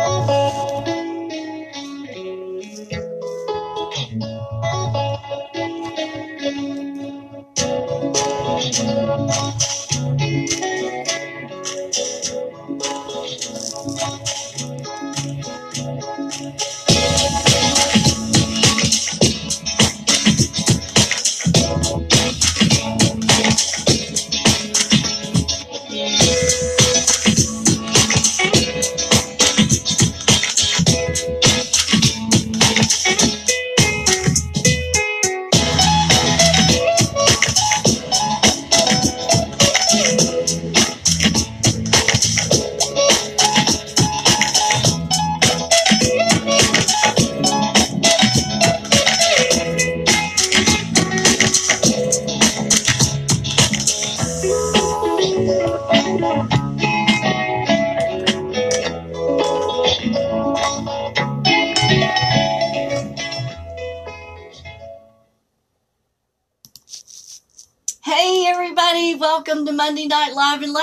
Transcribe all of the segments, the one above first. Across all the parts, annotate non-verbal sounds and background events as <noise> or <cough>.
Hey,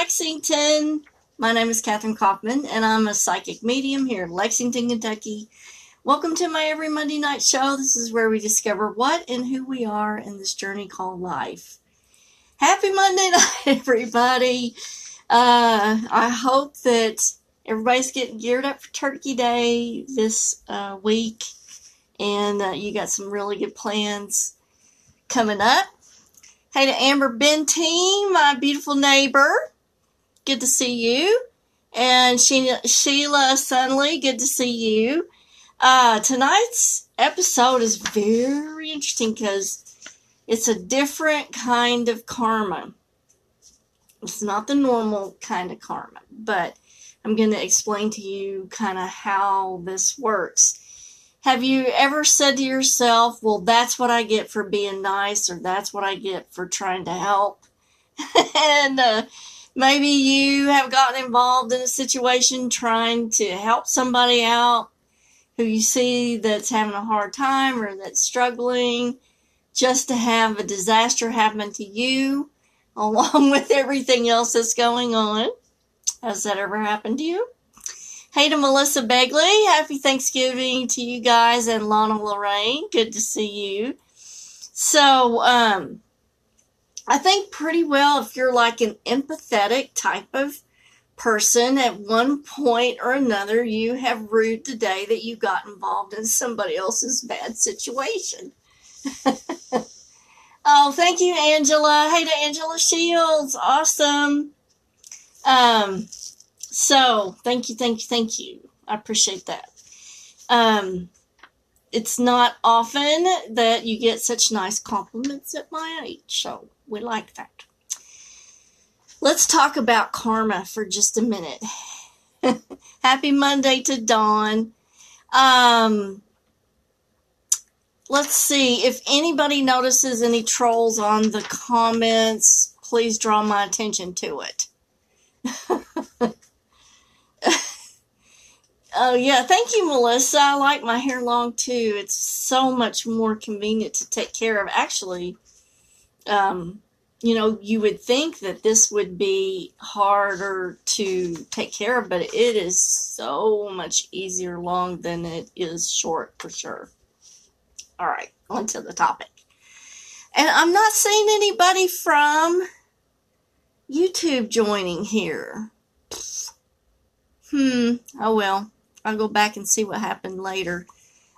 Lexington. My name is Katherine Kaufman, and I'm a psychic medium here in Lexington, Kentucky. Welcome to my every Monday night show. This is where we discover what and who we are in this journey called life. Happy Monday <laughs> night, everybody. Uh, I hope that everybody's getting geared up for Turkey Day this uh, week, and uh, you got some really good plans coming up. Hey to Amber Benteen, my beautiful neighbor. Good to see you. And Sheila, Sheila Sunley, good to see you. Uh, tonight's episode is very interesting because it's a different kind of karma. It's not the normal kind of karma, but I'm going to explain to you kind of how this works. Have you ever said to yourself, well, that's what I get for being nice, or that's what I get for trying to help? <laughs> and uh, maybe you have gotten involved in a situation trying to help somebody out who you see that's having a hard time or that's struggling, just to have a disaster happen to you <laughs> along with everything else that's going on. Has that ever happened to you? Hey to Melissa Begley. Happy Thanksgiving to you guys and Lana Lorraine. Good to see you. So, um, I think pretty well if you're like an empathetic type of person, at one point or another, you have rued the day that you got involved in somebody else's bad situation. <laughs> oh, thank you, Angela. Hey to Angela Shields. Awesome. Um, so thank you, thank you, thank you. I appreciate that. Um, it's not often that you get such nice compliments at my age, so we like that. Let's talk about karma for just a minute. <laughs> Happy Monday to Dawn. Um, let's see if anybody notices any trolls on the comments. Please draw my attention to it. <laughs> Oh yeah, thank you, Melissa. I like my hair long too. It's so much more convenient to take care of. Actually, um, you know, you would think that this would be harder to take care of, but it is so much easier long than it is short for sure. All right, on to the topic. And I'm not seeing anybody from YouTube joining here. Hmm, oh well. I'll go back and see what happened later.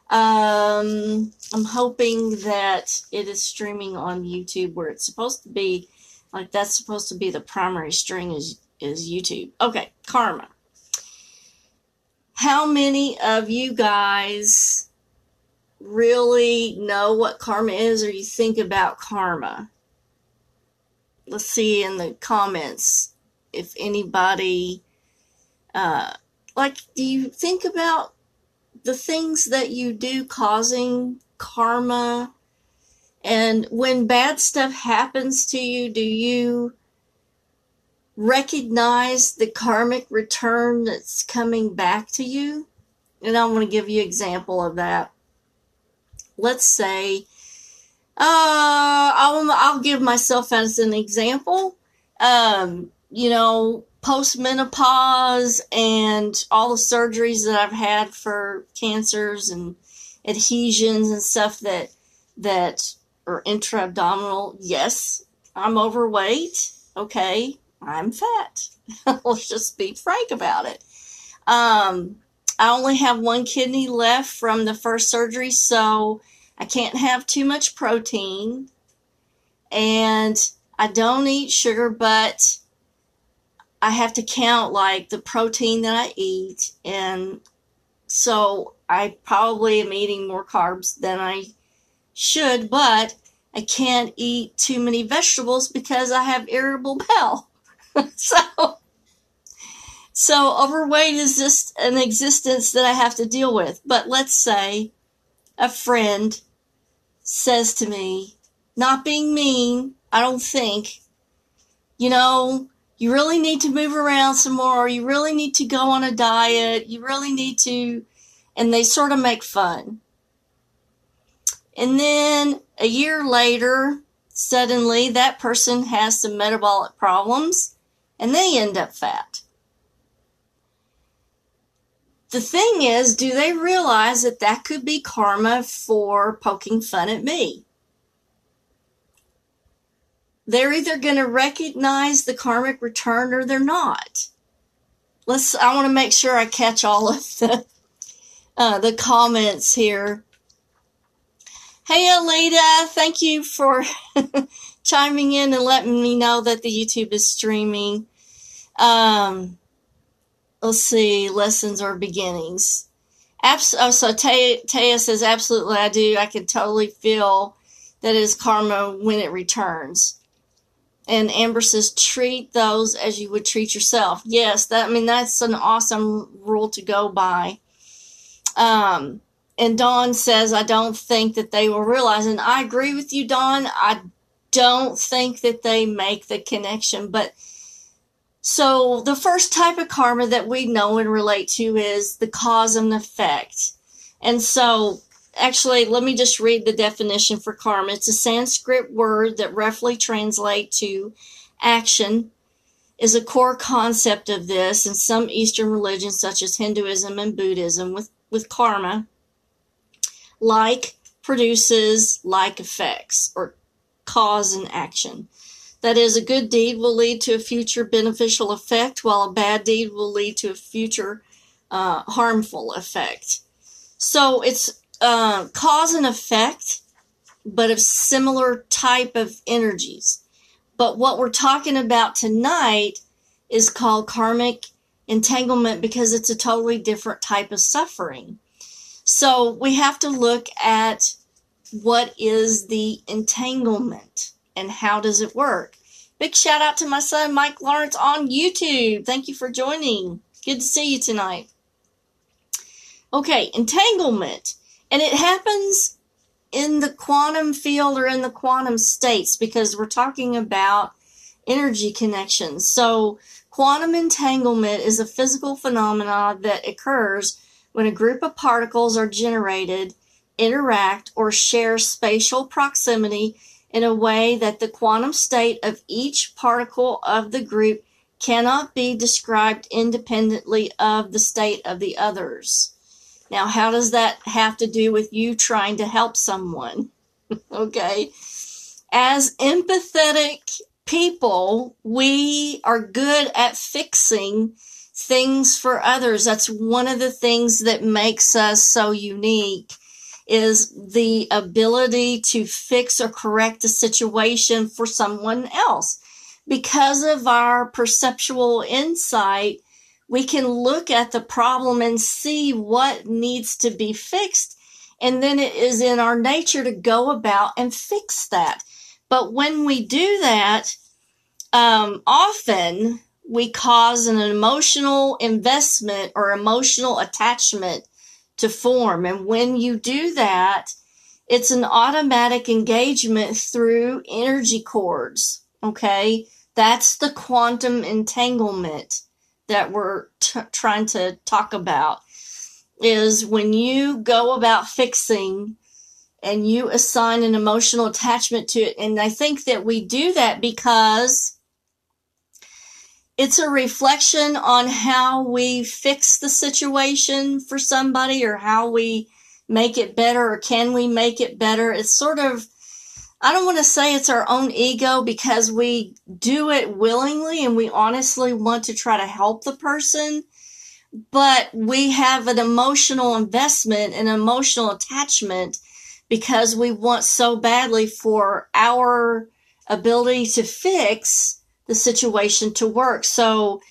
Um, I'm hoping that it is streaming on YouTube where it's supposed to be. Like that's supposed to be the primary string is is YouTube. Okay, karma. How many of you guys really know what karma is or you think about karma? Let's see in the comments if anybody uh, like do you think about the things that you do causing karma. And when bad stuff happens to you do you recognize the karmic return that's coming back to you? And i'm going to give you an example of that. Let's say uh, I'll, I'll give myself as an example. Um, you know postmenopause and all the surgeries that I've had for cancers and adhesions and stuff that that are intra-abdominal, yes, I'm overweight. Okay, I'm fat. <laughs> Let's just be frank about it. Um, I only have one kidney left from the first surgery, so I can't have too much protein. And I don't eat sugar, but I have to count like the protein that I eat. And so I probably am eating more carbs than I should, but I can't eat too many vegetables because I have irritable bowel. <laughs> so, so overweight is just an existence that I have to deal with. But let's say a friend says to me, not being mean, I don't think, you know, you really need to move around some more. You really need to go on a diet. You really need to, and they sort of make fun. And then a year later, suddenly that person has some metabolic problems and they end up fat. The thing is, do they realize that that could be karma for poking fun at me? They're either going to recognize the karmic return or they're not. Let's. I want to make sure I catch all of the uh, the comments here. Hey, Alita, thank you for <laughs> chiming in and letting me know that the YouTube is streaming. Um, let's see, lessons or beginnings. Abs- oh, so Taya, Taya says, absolutely, I do. I can totally feel that is karma when it returns. And Amber says, treat those as you would treat yourself. Yes, that I mean that's an awesome rule to go by. Um, and Dawn says, I don't think that they will realize. And I agree with you, Dawn. I don't think that they make the connection. But so the first type of karma that we know and relate to is the cause and effect. And so actually, let me just read the definition for karma. It's a Sanskrit word that roughly translates to action is a core concept of this in some Eastern religions such as Hinduism and Buddhism with, with karma like produces like effects or cause and action. That is, a good deed will lead to a future beneficial effect, while a bad deed will lead to a future uh, harmful effect. So it's uh, cause and effect, but of similar type of energies. But what we're talking about tonight is called karmic entanglement because it's a totally different type of suffering. So we have to look at what is the entanglement and how does it work. Big shout out to my son Mike Lawrence on YouTube. Thank you for joining. Good to see you tonight. Okay, entanglement. And it happens in the quantum field or in the quantum states because we're talking about energy connections. So, quantum entanglement is a physical phenomenon that occurs when a group of particles are generated, interact, or share spatial proximity in a way that the quantum state of each particle of the group cannot be described independently of the state of the others. Now, how does that have to do with you trying to help someone? <laughs> okay. As empathetic people, we are good at fixing things for others. That's one of the things that makes us so unique is the ability to fix or correct a situation for someone else. Because of our perceptual insight, we can look at the problem and see what needs to be fixed. And then it is in our nature to go about and fix that. But when we do that, um, often we cause an emotional investment or emotional attachment to form. And when you do that, it's an automatic engagement through energy cords. Okay. That's the quantum entanglement that we're t- trying to talk about is when you go about fixing and you assign an emotional attachment to it. And I think that we do that because it's a reflection on how we fix the situation for somebody or how we make it better or can we make it better. It's sort of, I don't want to say it's our own ego because we do it willingly and we honestly want to try to help the person, but we have an emotional investment, an emotional attachment because we want so badly for our ability to fix the situation to work. So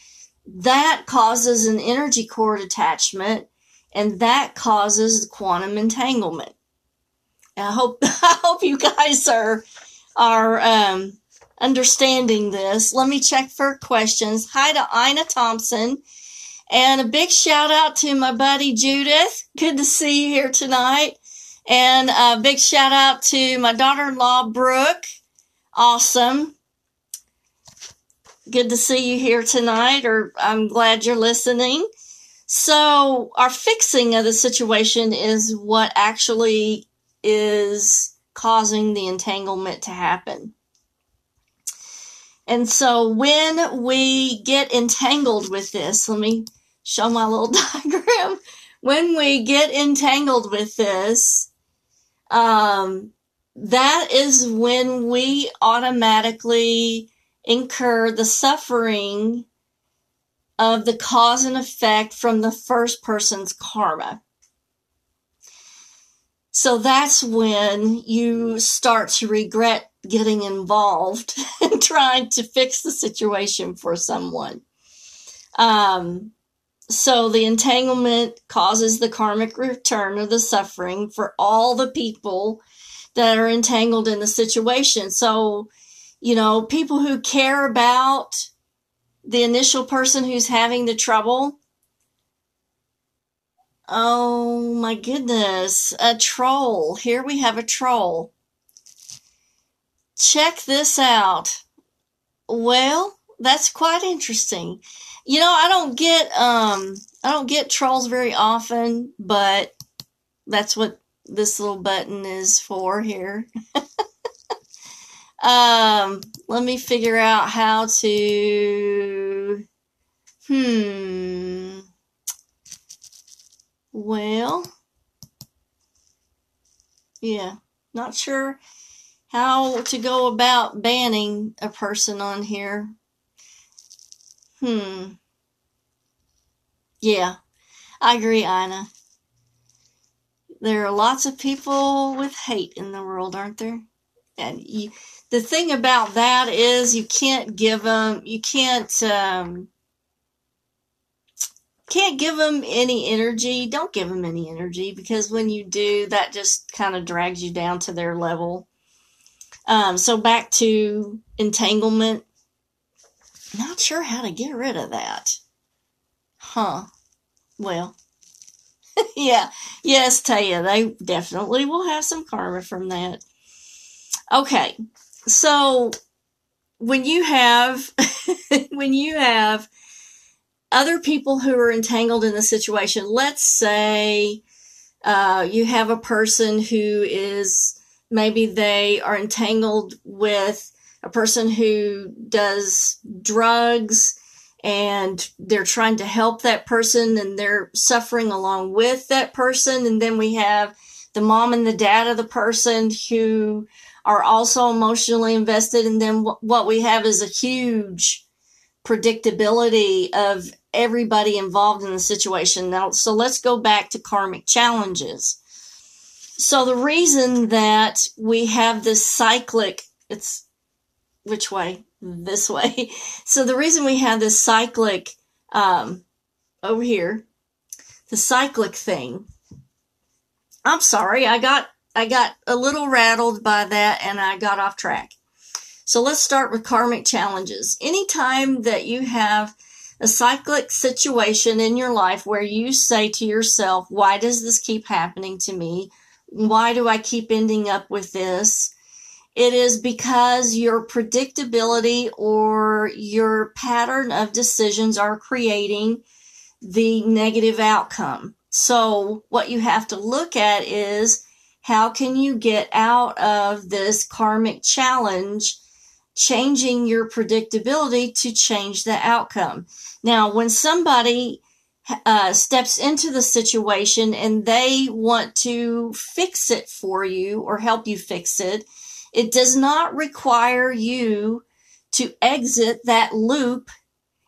that causes an energy cord attachment and that causes quantum entanglement. I hope <laughs> I hope you guys are are um, understanding this. Let me check for questions. Hi to Ina Thompson. And a big shout out to my buddy Judith. Good to see you here tonight. And a big shout out to my daughter in law, Brooke. Awesome. Good to see you here tonight, or I'm glad you're listening. So, our fixing of the situation is what actually is causing the entanglement to happen. And so, when we get entangled with this, let me show my little <laughs> diagram. When we get entangled with this, um, that is when we automatically incur the suffering of the cause and effect from the first person's karma. So that's when you start to regret getting involved <laughs> and trying to fix the situation for someone. Um, so the entanglement causes the karmic return of the suffering for all the people that are entangled in the situation. So, you know, people who care about the initial person who's having the trouble. Oh my goodness, a troll. Here we have a troll. Check this out. Well, that's quite interesting. You know, I don't get um I don't get trolls very often, but that's what this little button is for here. <laughs> um, let me figure out how to hmm well yeah, not sure how to go about banning a person on here. Hmm. Yeah, I agree, Ina. There are lots of people with hate in the world, aren't there? And you, the thing about that is you can't give them, you can't, um, can't give them any energy. Don't give them any energy because when you do, that just kind of drags you down to their level. Um, so back to entanglement. Not sure how to get rid of that. Huh. Well, <laughs> yeah. Yes, Taya, they definitely will have some karma from that. Okay. So when you have <laughs> when you have other people who are entangled in the situation, let's say uh, you have a person who is maybe they are entangled with a person who does drugs and they're trying to help that person and they're suffering along with that person. And then we have the mom and the dad of the person who are also emotionally invested. And then what we have is a huge predictability of everybody involved in the situation. Now, so let's go back to karmic challenges. So the reason that we have this cyclic, it's which way? This way. <laughs> So the reason we have this cyclic um, over here, the cyclic thing. I'm sorry, I got I got a little rattled by that and I got off track. So let's start with karmic challenges. Anytime that you have a cyclic situation in your life where you say to yourself, why does this keep happening to me? Why do I keep ending up with this? It is because your predictability or your pattern of decisions are creating the negative outcome. So what you have to look at is how can you get out of this karmic challenge changing your predictability to change the outcome. Now, when somebody uh, steps into the situation and they want to fix it for you or help you fix it, it does not require you to exit that loop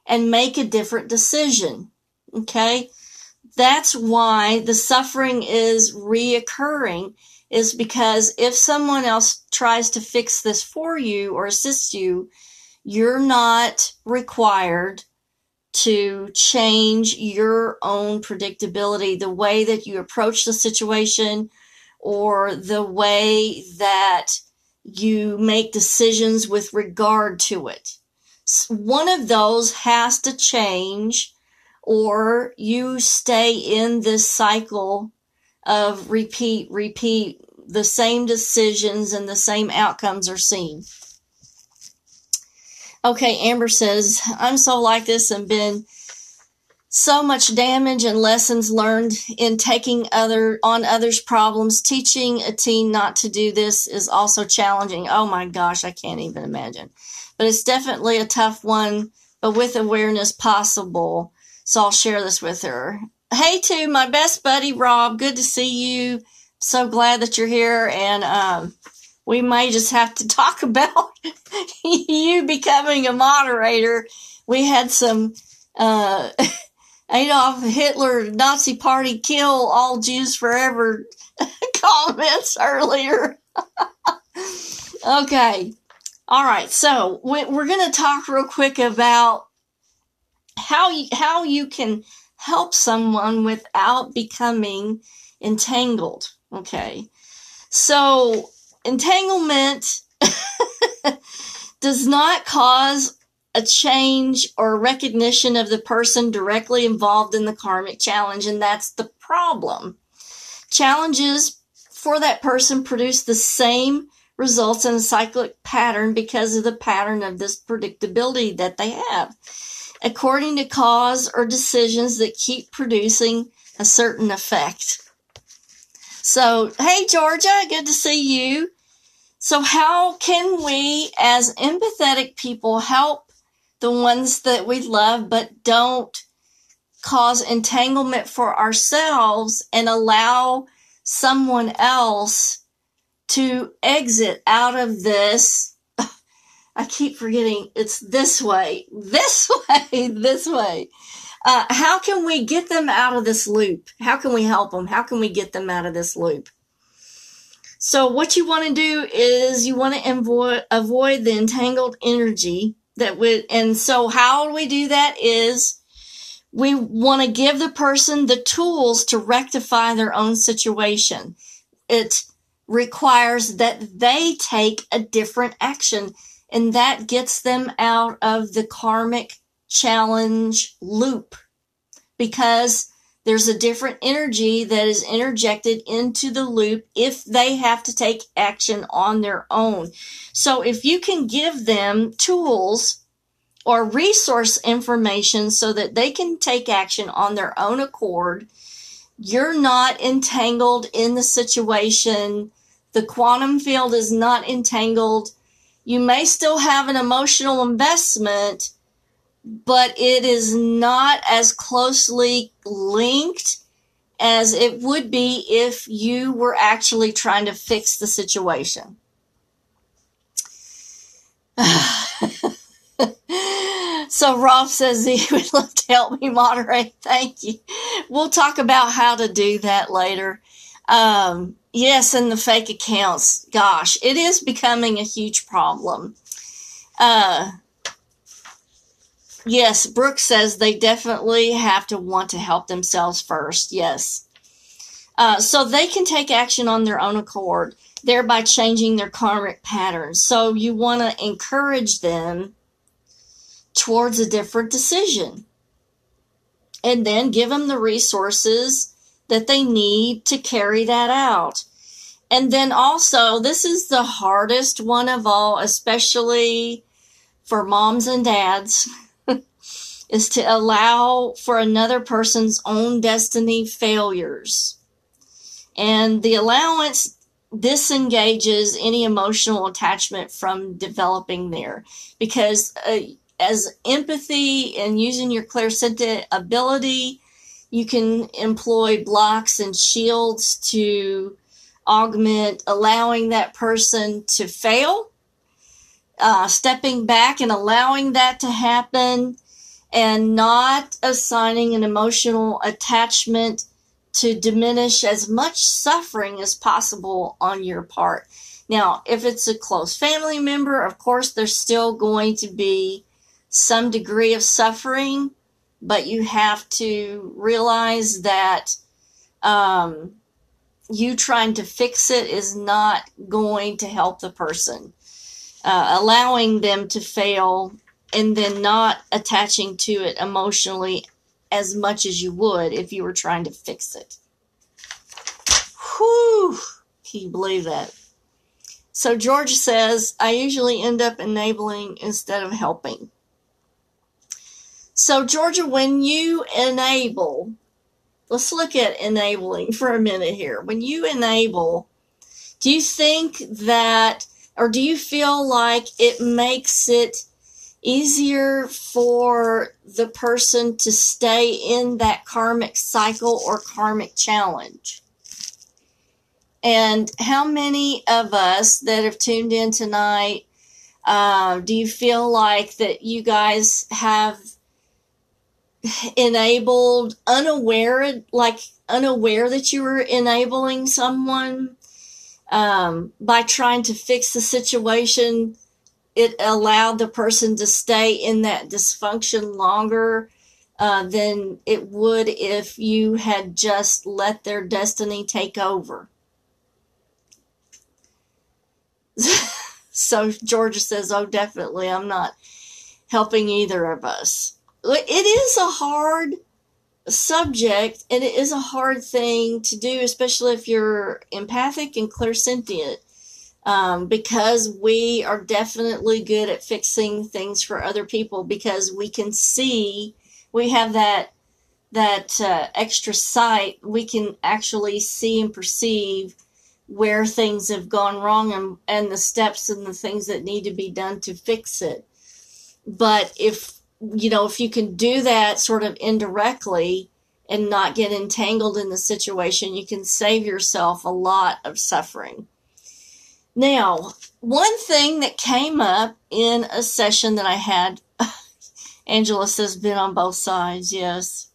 and make a different decision. Okay. That's why the suffering is reoccurring is because if someone else tries to fix this for you or assist you, you're not required to change your own predictability, the way that you approach the situation or the way that you make decisions with regard to it. One of those has to change or you stay in this cycle of repeat, repeat, the same decisions and the same outcomes are seen. Okay, Amber says, I'm so like this and been so much damage and lessons learned in taking other on others' problems. Teaching a teen not to do this is also challenging. Oh my gosh, I can't even imagine. But it's definitely a tough one, but with awareness possible. So I'll share this with her. Hey to my best buddy Rob, good to see you. So glad that you're here and um we may just have to <laughs> talk about you becoming a moderator. We had some uh, <laughs> Adolf Hitler Nazi Party kill all Jews forever <laughs> comments earlier. okay. All right. So we're going to talk real quick about how you, how you can help someone without becoming entangled. Okay. So entanglement <laughs> does not cause a change or recognition of the person directly involved in the karmic challenge, and that's the problem. Challenges for that person produce the same results in a cyclic pattern because of the pattern of this predictability that they have, according to cause or decisions that keep producing a certain effect. So, hey, Georgia, good to see you. So, how can we, as empathetic people, help the ones that we love but don't cause entanglement for ourselves and allow someone else to exit out of this? I keep forgetting it's this way, this <laughs> way, this way. Uh, how can we get them out of this loop? How can we help them? How can we get them out of this loop? So what you want to do is you want to avoid, avoid the entangled energy that would, and so how we do that is we want to give the person the tools to rectify their own situation. It requires that they take a different action and that gets them out of the karmic challenge loop because there's a different energy that is interjected into the loop if they have to take action on their own. So if you can give them tools or resource information so that they can take action on their own accord, you're not entangled in the situation. The quantum field is not entangled. You may still have an emotional investment, but it is not as closely linked as it would be if you were actually trying to fix the situation. <sighs> so Rob says he <laughs> would love to help me moderate. Thank you. We'll talk about how to do that later. Um, yes, and the fake accounts. Gosh, it is becoming a huge problem. Uh, Yes, Brooke says they definitely have to want to help themselves first. Yes. Uh, so they can take action on their own accord, thereby changing their karmic patterns. So you want to encourage them towards a different decision. And then give them the resources that they need to carry that out. And then also, this is the hardest one of all, especially for moms and dads. <laughs> is to allow for another person's own destiny failures. And the allowance disengages any emotional attachment from developing there because uh, as empathy and using your clairsentient ability you can employ blocks and shields to augment allowing that person to fail uh, stepping back and allowing that to happen and not assigning an emotional attachment to diminish as much suffering as possible on your part. Now, if it's a close family member, of course, there's still going to be some degree of suffering, but you have to realize that um, you trying to fix it is not going to help the person. Uh, allowing them to fail and then not attaching to it emotionally as much as you would if you were trying to fix it. Whew! Can you believe that? So George says, I usually end up enabling instead of helping. So, Georgia, when you enable, let's look at enabling <laughs> for a minute here. When you enable, do you think that, or do you feel like it makes it easier for the person to stay in that karmic cycle or karmic challenge. And how many of us that have tuned in tonight, uh, do you feel like that you guys have enabled unaware, like unaware that you were enabling someone um, by trying to fix the situation? it allowed the person to stay in that dysfunction longer uh, than it would if you had just let their destiny take over. <laughs> so Georgia says, Oh, definitely, I'm not helping either of us. It is a hard subject and it is a hard thing to do, especially if you're empathic and clairsentient um, because we are definitely good at fixing things for other people because we can see we have that that uh, extra sight we can actually see and perceive where things have gone wrong and, and the steps and the things that need to be done to fix it. But if you know if you can do that sort of indirectly and not get entangled in the situation you can save yourself a lot of suffering now, one thing that came up in a session that I had, <laughs> Angela says, been on both sides, yes.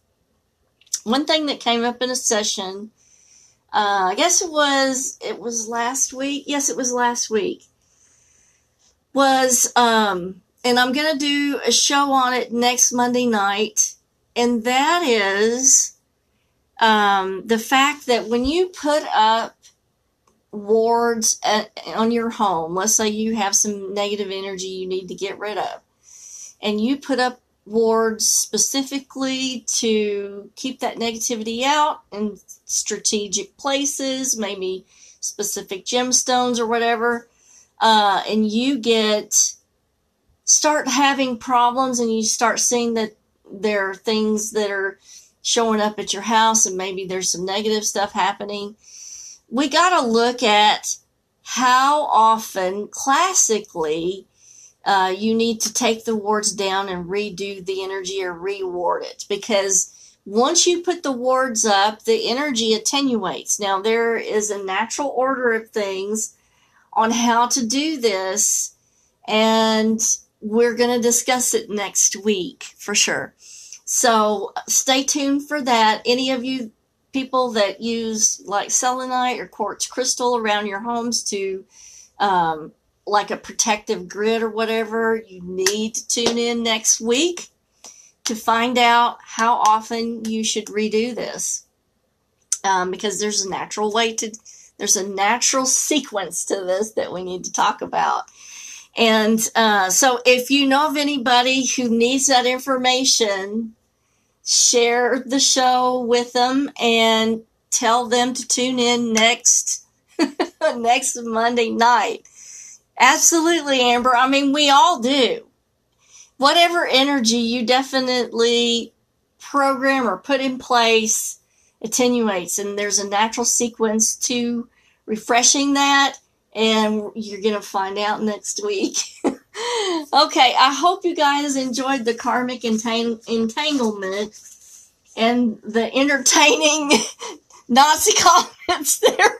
One thing that came up in a session, uh, I guess it was, it was last week. Yes, it was last week. Was, um, and I'm going to do a show on it next Monday night. And that is, um, the fact that when you put up wards at, on your home, let's say you have some negative energy you need to get rid of, and you put up wards specifically to keep that negativity out in strategic places, maybe specific gemstones or whatever, uh, and you get start having problems and you start seeing that there are things that are showing up at your house and maybe there's some negative stuff happening we got to look at how often classically uh, you need to take the wards down and redo the energy or reward it because once you put the wards up, the energy attenuates. Now, there is a natural order of things on how to do this, and we're going to discuss it next week for sure. So stay tuned for that. Any of you people that use like selenite or quartz crystal around your homes to um, like a protective grid or whatever, you need to tune in next week to find out how often you should redo this. Um, because there's a natural way to, there's a natural sequence to this that we need to talk about. And uh, so if you know of anybody who needs that information, share the show with them and tell them to tune in next <laughs> next Monday night. Absolutely, Amber. I mean, we all do. Whatever energy you definitely program or put in place attenuates, and there's a natural sequence to refreshing that, and you're going to find out next week. <laughs> okay, I hope you guys enjoyed the karmic entang- entanglement and the entertaining <laughs> Nazi comments there.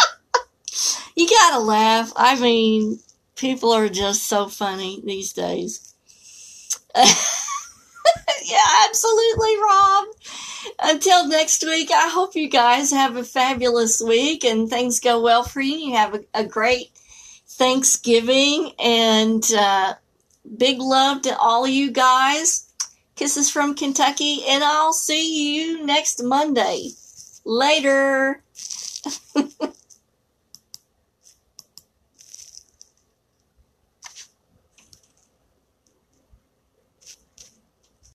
<laughs> you gotta laugh. I mean, people are just so funny these days. yeah, absolutely, Rob. Until next week, I hope you guys have a fabulous week and things go well for you. You have a, a great Thanksgiving and uh, big love to all you guys. Kisses from Kentucky, and I'll see you next Monday. Later. <laughs>